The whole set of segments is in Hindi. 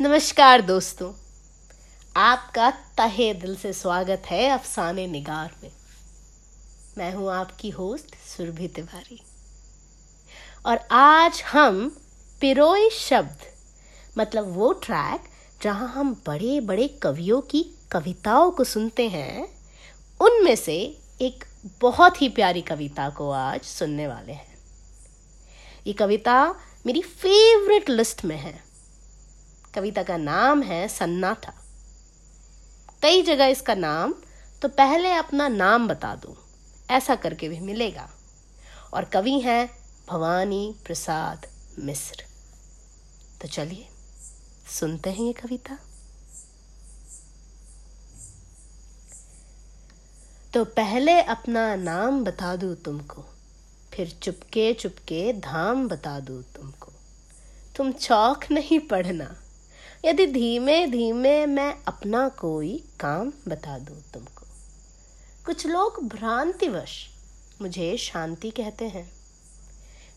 नमस्कार दोस्तों, आपका तहे दिल से स्वागत है अफसाने निगार में। मैं हूँ आपकी होस्ट सुरभि तिवारी। और आज हम पिरोई शब्द मतलब वो ट्रैक जहाँ हम बड़े बड़े कवियों की कविताओं को सुनते हैं, उनमें से एक बहुत ही प्यारी कविता को आज सुनने वाले हैं। ये कविता मेरी फेवरेट लिस्ट में है। कविता का नाम है सन्नाटा। कई जगह इसका नाम तो पहले अपना नाम बता दो। ऐसा करके भी मिलेगा। और कवि हैं भवानी प्रसाद मिश्र। तो चलिए, सुनते हैं ये कविता। तो पहले अपना नाम बता दू तुमको, फिर चुपके चुपके धाम बता दू तुमको। तुम चौक नहीं पढ़ना यदि धीमे धीमे मैं अपना कोई काम बता दूँ तुमको। कुछ लोग भ्रांतिवश मुझे शांति कहते हैं।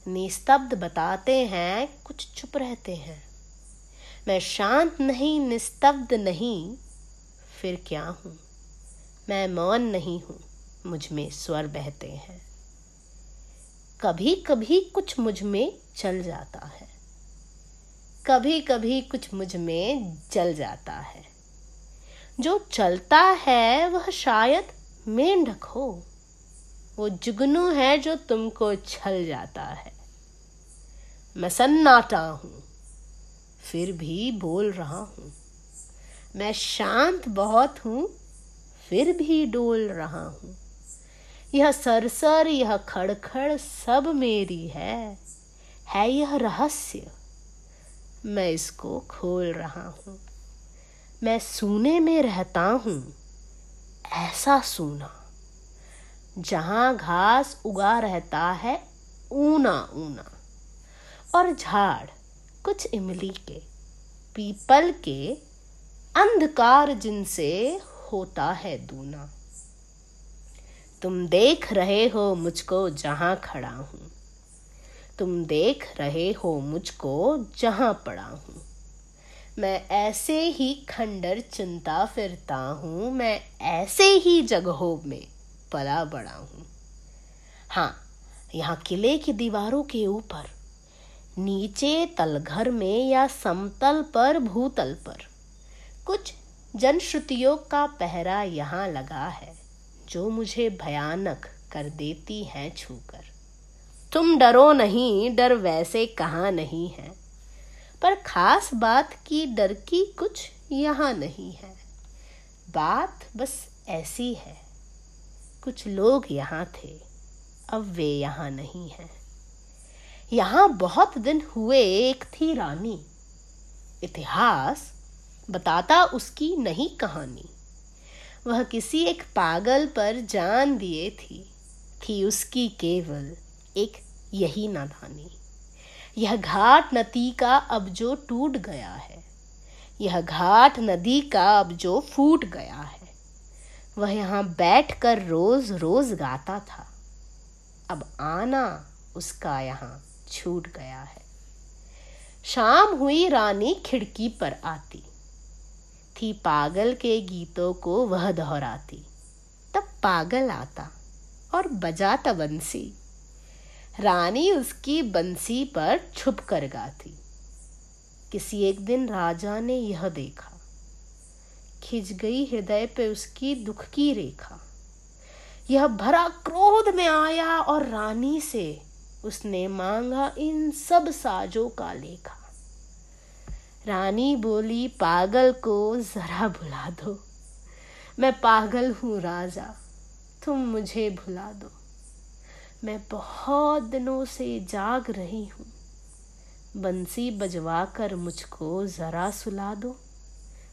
निस्तब्ध बताते हैं, कुछ चुप रहते हैं। मैं शांत नहीं, निस्तब्ध नहीं, फिर क्या हूँ? मैं मौन नहीं हूँ, मुझमें स्वर बहते हैं। कभी कभी कुछ मुझमें चल जाता है। कभी कभी कुछ मुझमें जल जाता है। जो चलता है, वह शायद मेंढक हो। वो जुगनू है जो तुमको छल जाता है। मैं सन्नाटा हूँ, फिर भी बोल रहा हूँ। मैं शांत बहुत हूँ, फिर भी डोल रहा हूँ। यह सरसर, यह खड़खड़ सब मेरी है। है यह रहस्य। मैं इसको खोल रहा हूँ। मैं सूने में रहता हूँ, ऐसा सूना। जहाँ घास उगा रहता है, ऊना ऊना। और झाड़ कुछ इमली के, पीपल के अंधकार जिनसे होता है दूना। तुम देख रहे हो मुझको जहाँ खड़ा हूँ। तुम देख रहे हो मुझको जहाँ पड़ा हूँ। मैं ऐसे ही खंडर चिंता फिरता हूँ, मैं ऐसे ही जगहों में पला बड़ा हूँ। हाँ यहाँ किले की दीवारों के ऊपर, नीचे तलघर में या समतल पर भूतल पर, कुछ जनश्रुतियों का पहरा यहाँ लगा है, जो मुझे भयानक कर देती हैं छूकर। तुम डरो नहीं, डर वैसे कहाँ नहीं है। पर खास बात की डर की कुछ यहाँ नहीं है। बात बस ऐसी है। कुछ लोग यहाँ थे, अब वे यहाँ नहीं हैं। यहाँ बहुत दिन हुए, एक थी रानी। इतिहास बताता उसकी नहीं कहानी। वह किसी एक पागल पर जान दिए थी। थी उसकी केवल एक यही नादानी। यह घाट नदी का अब जो टूट गया है, यह घाट नदी का अब जो फूट गया है, वह यहाँ बैठ कर रोज रोज गाता था। अब आना उसका यहाँ छूट गया है। शाम हुई रानी खिड़की पर आती। थी पागल के गीतों को वह दोहराती। तब पागल आता और बजाता बंसी। रानी उसकी बंसी पर छुप कर गाती। किसी एक दिन राजा ने यह देखा। खिंच गई हृदय पे उसकी दुख की रेखा। यह भरा क्रोध में आया और रानी से उसने मांगा इन सब साजों का लेखा। रानी बोली, पागल को जरा भुला दो। मैं पागल हूँ राजा, तुम मुझे भुला दो। मैं बहुत दिनों से जाग रही हूँ। बंसी बजवा कर मुझको जरा सुला दो।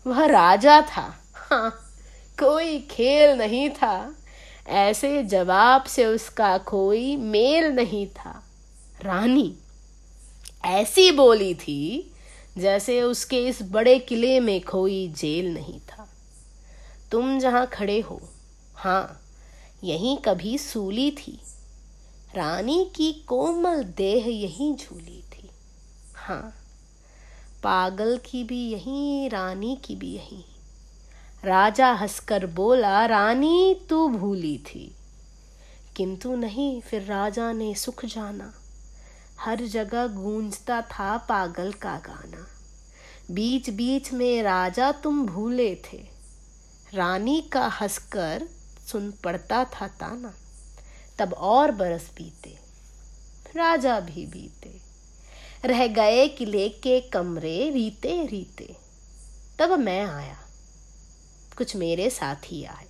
वह राजा था। हाँ कोई खेल नहीं था। ऐसे जवाब से उसका कोई मेल नहीं था। रानी, ऐसी बोली थी जैसे उसके इस बड़े किले में कोई जेल नहीं था। तुम जहाँ खड़े हो हाँ यहीं कभी सूली थी। रानी की कोमल देह यहीं झूली थी। हाँ पागल की भी यही, रानी की भी यही। राजा हंसकर बोला, रानी, तू भूली थी। किंतु नहीं, फिर राजा ने सुख जाना। हर जगह गूंजता था पागल का गाना। बीच बीच में राजा तुम भूले थे। रानी का हंसकर सुन पड़ता था ताना। तब और बरस बीते, राजा भी बीते। रह गए किले के कमरे रीते रीते। तब मैं आया, कुछ मेरे साथ ही आए।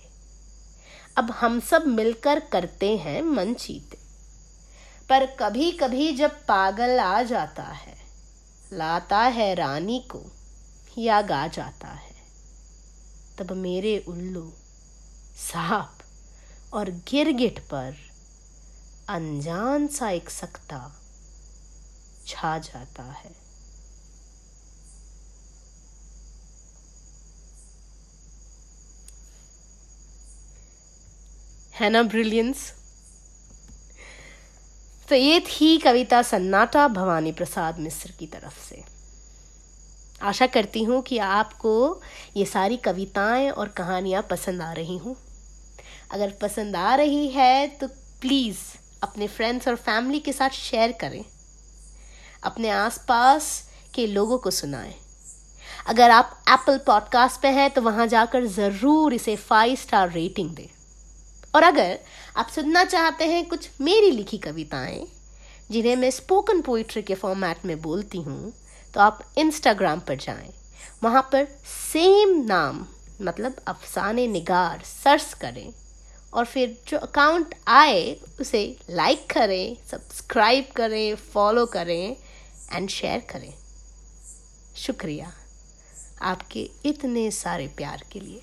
अब हम सब मिलकर करते हैं मन चीते। पर कभी कभी जब पागल आ जाता है, लाता है रानी को या गा जाता है, तब मेरे उल्लू सांप और गिरगिट पर अनजान सा एक सकता छा जाता है। है ना ब्रिलियंस तो ये थी कविता सन्नाटा भवानी प्रसाद मिश्र की तरफ़ से। आशा करती हूँ कि आपको ये सारी कविताएँ और कहानियाँ पसंद आ रही हूँ। अगर पसंद आ रही है तो प्लीज़ अपने फ्रेंड्स और फैमिली के साथ शेयर करें। अपने आसपास के लोगों को सुनाएँ। अगर आप एप्पल पॉडकास्ट पे हैं तो वहाँ जाकर ज़रूर इसे फाइव स्टार रेटिंग दें। और अगर आप सुनना चाहते हैं कुछ मेरी लिखी कविताएँ, जिन्हें मैं स्पोकन पोइट्री के फॉर्मेट में बोलती हूँ तो आप इंस्टाग्राम पर जाएँ। वहाँ पर सेम नाम मतलब अफसाने निगार सर्च करें। और फिर जो अकाउंट आए, उसे लाइक करें सब्सक्राइब करें फॉलो करें एंड शेयर करें। शुक्रिया आपके इतने सारे प्यार के लिए।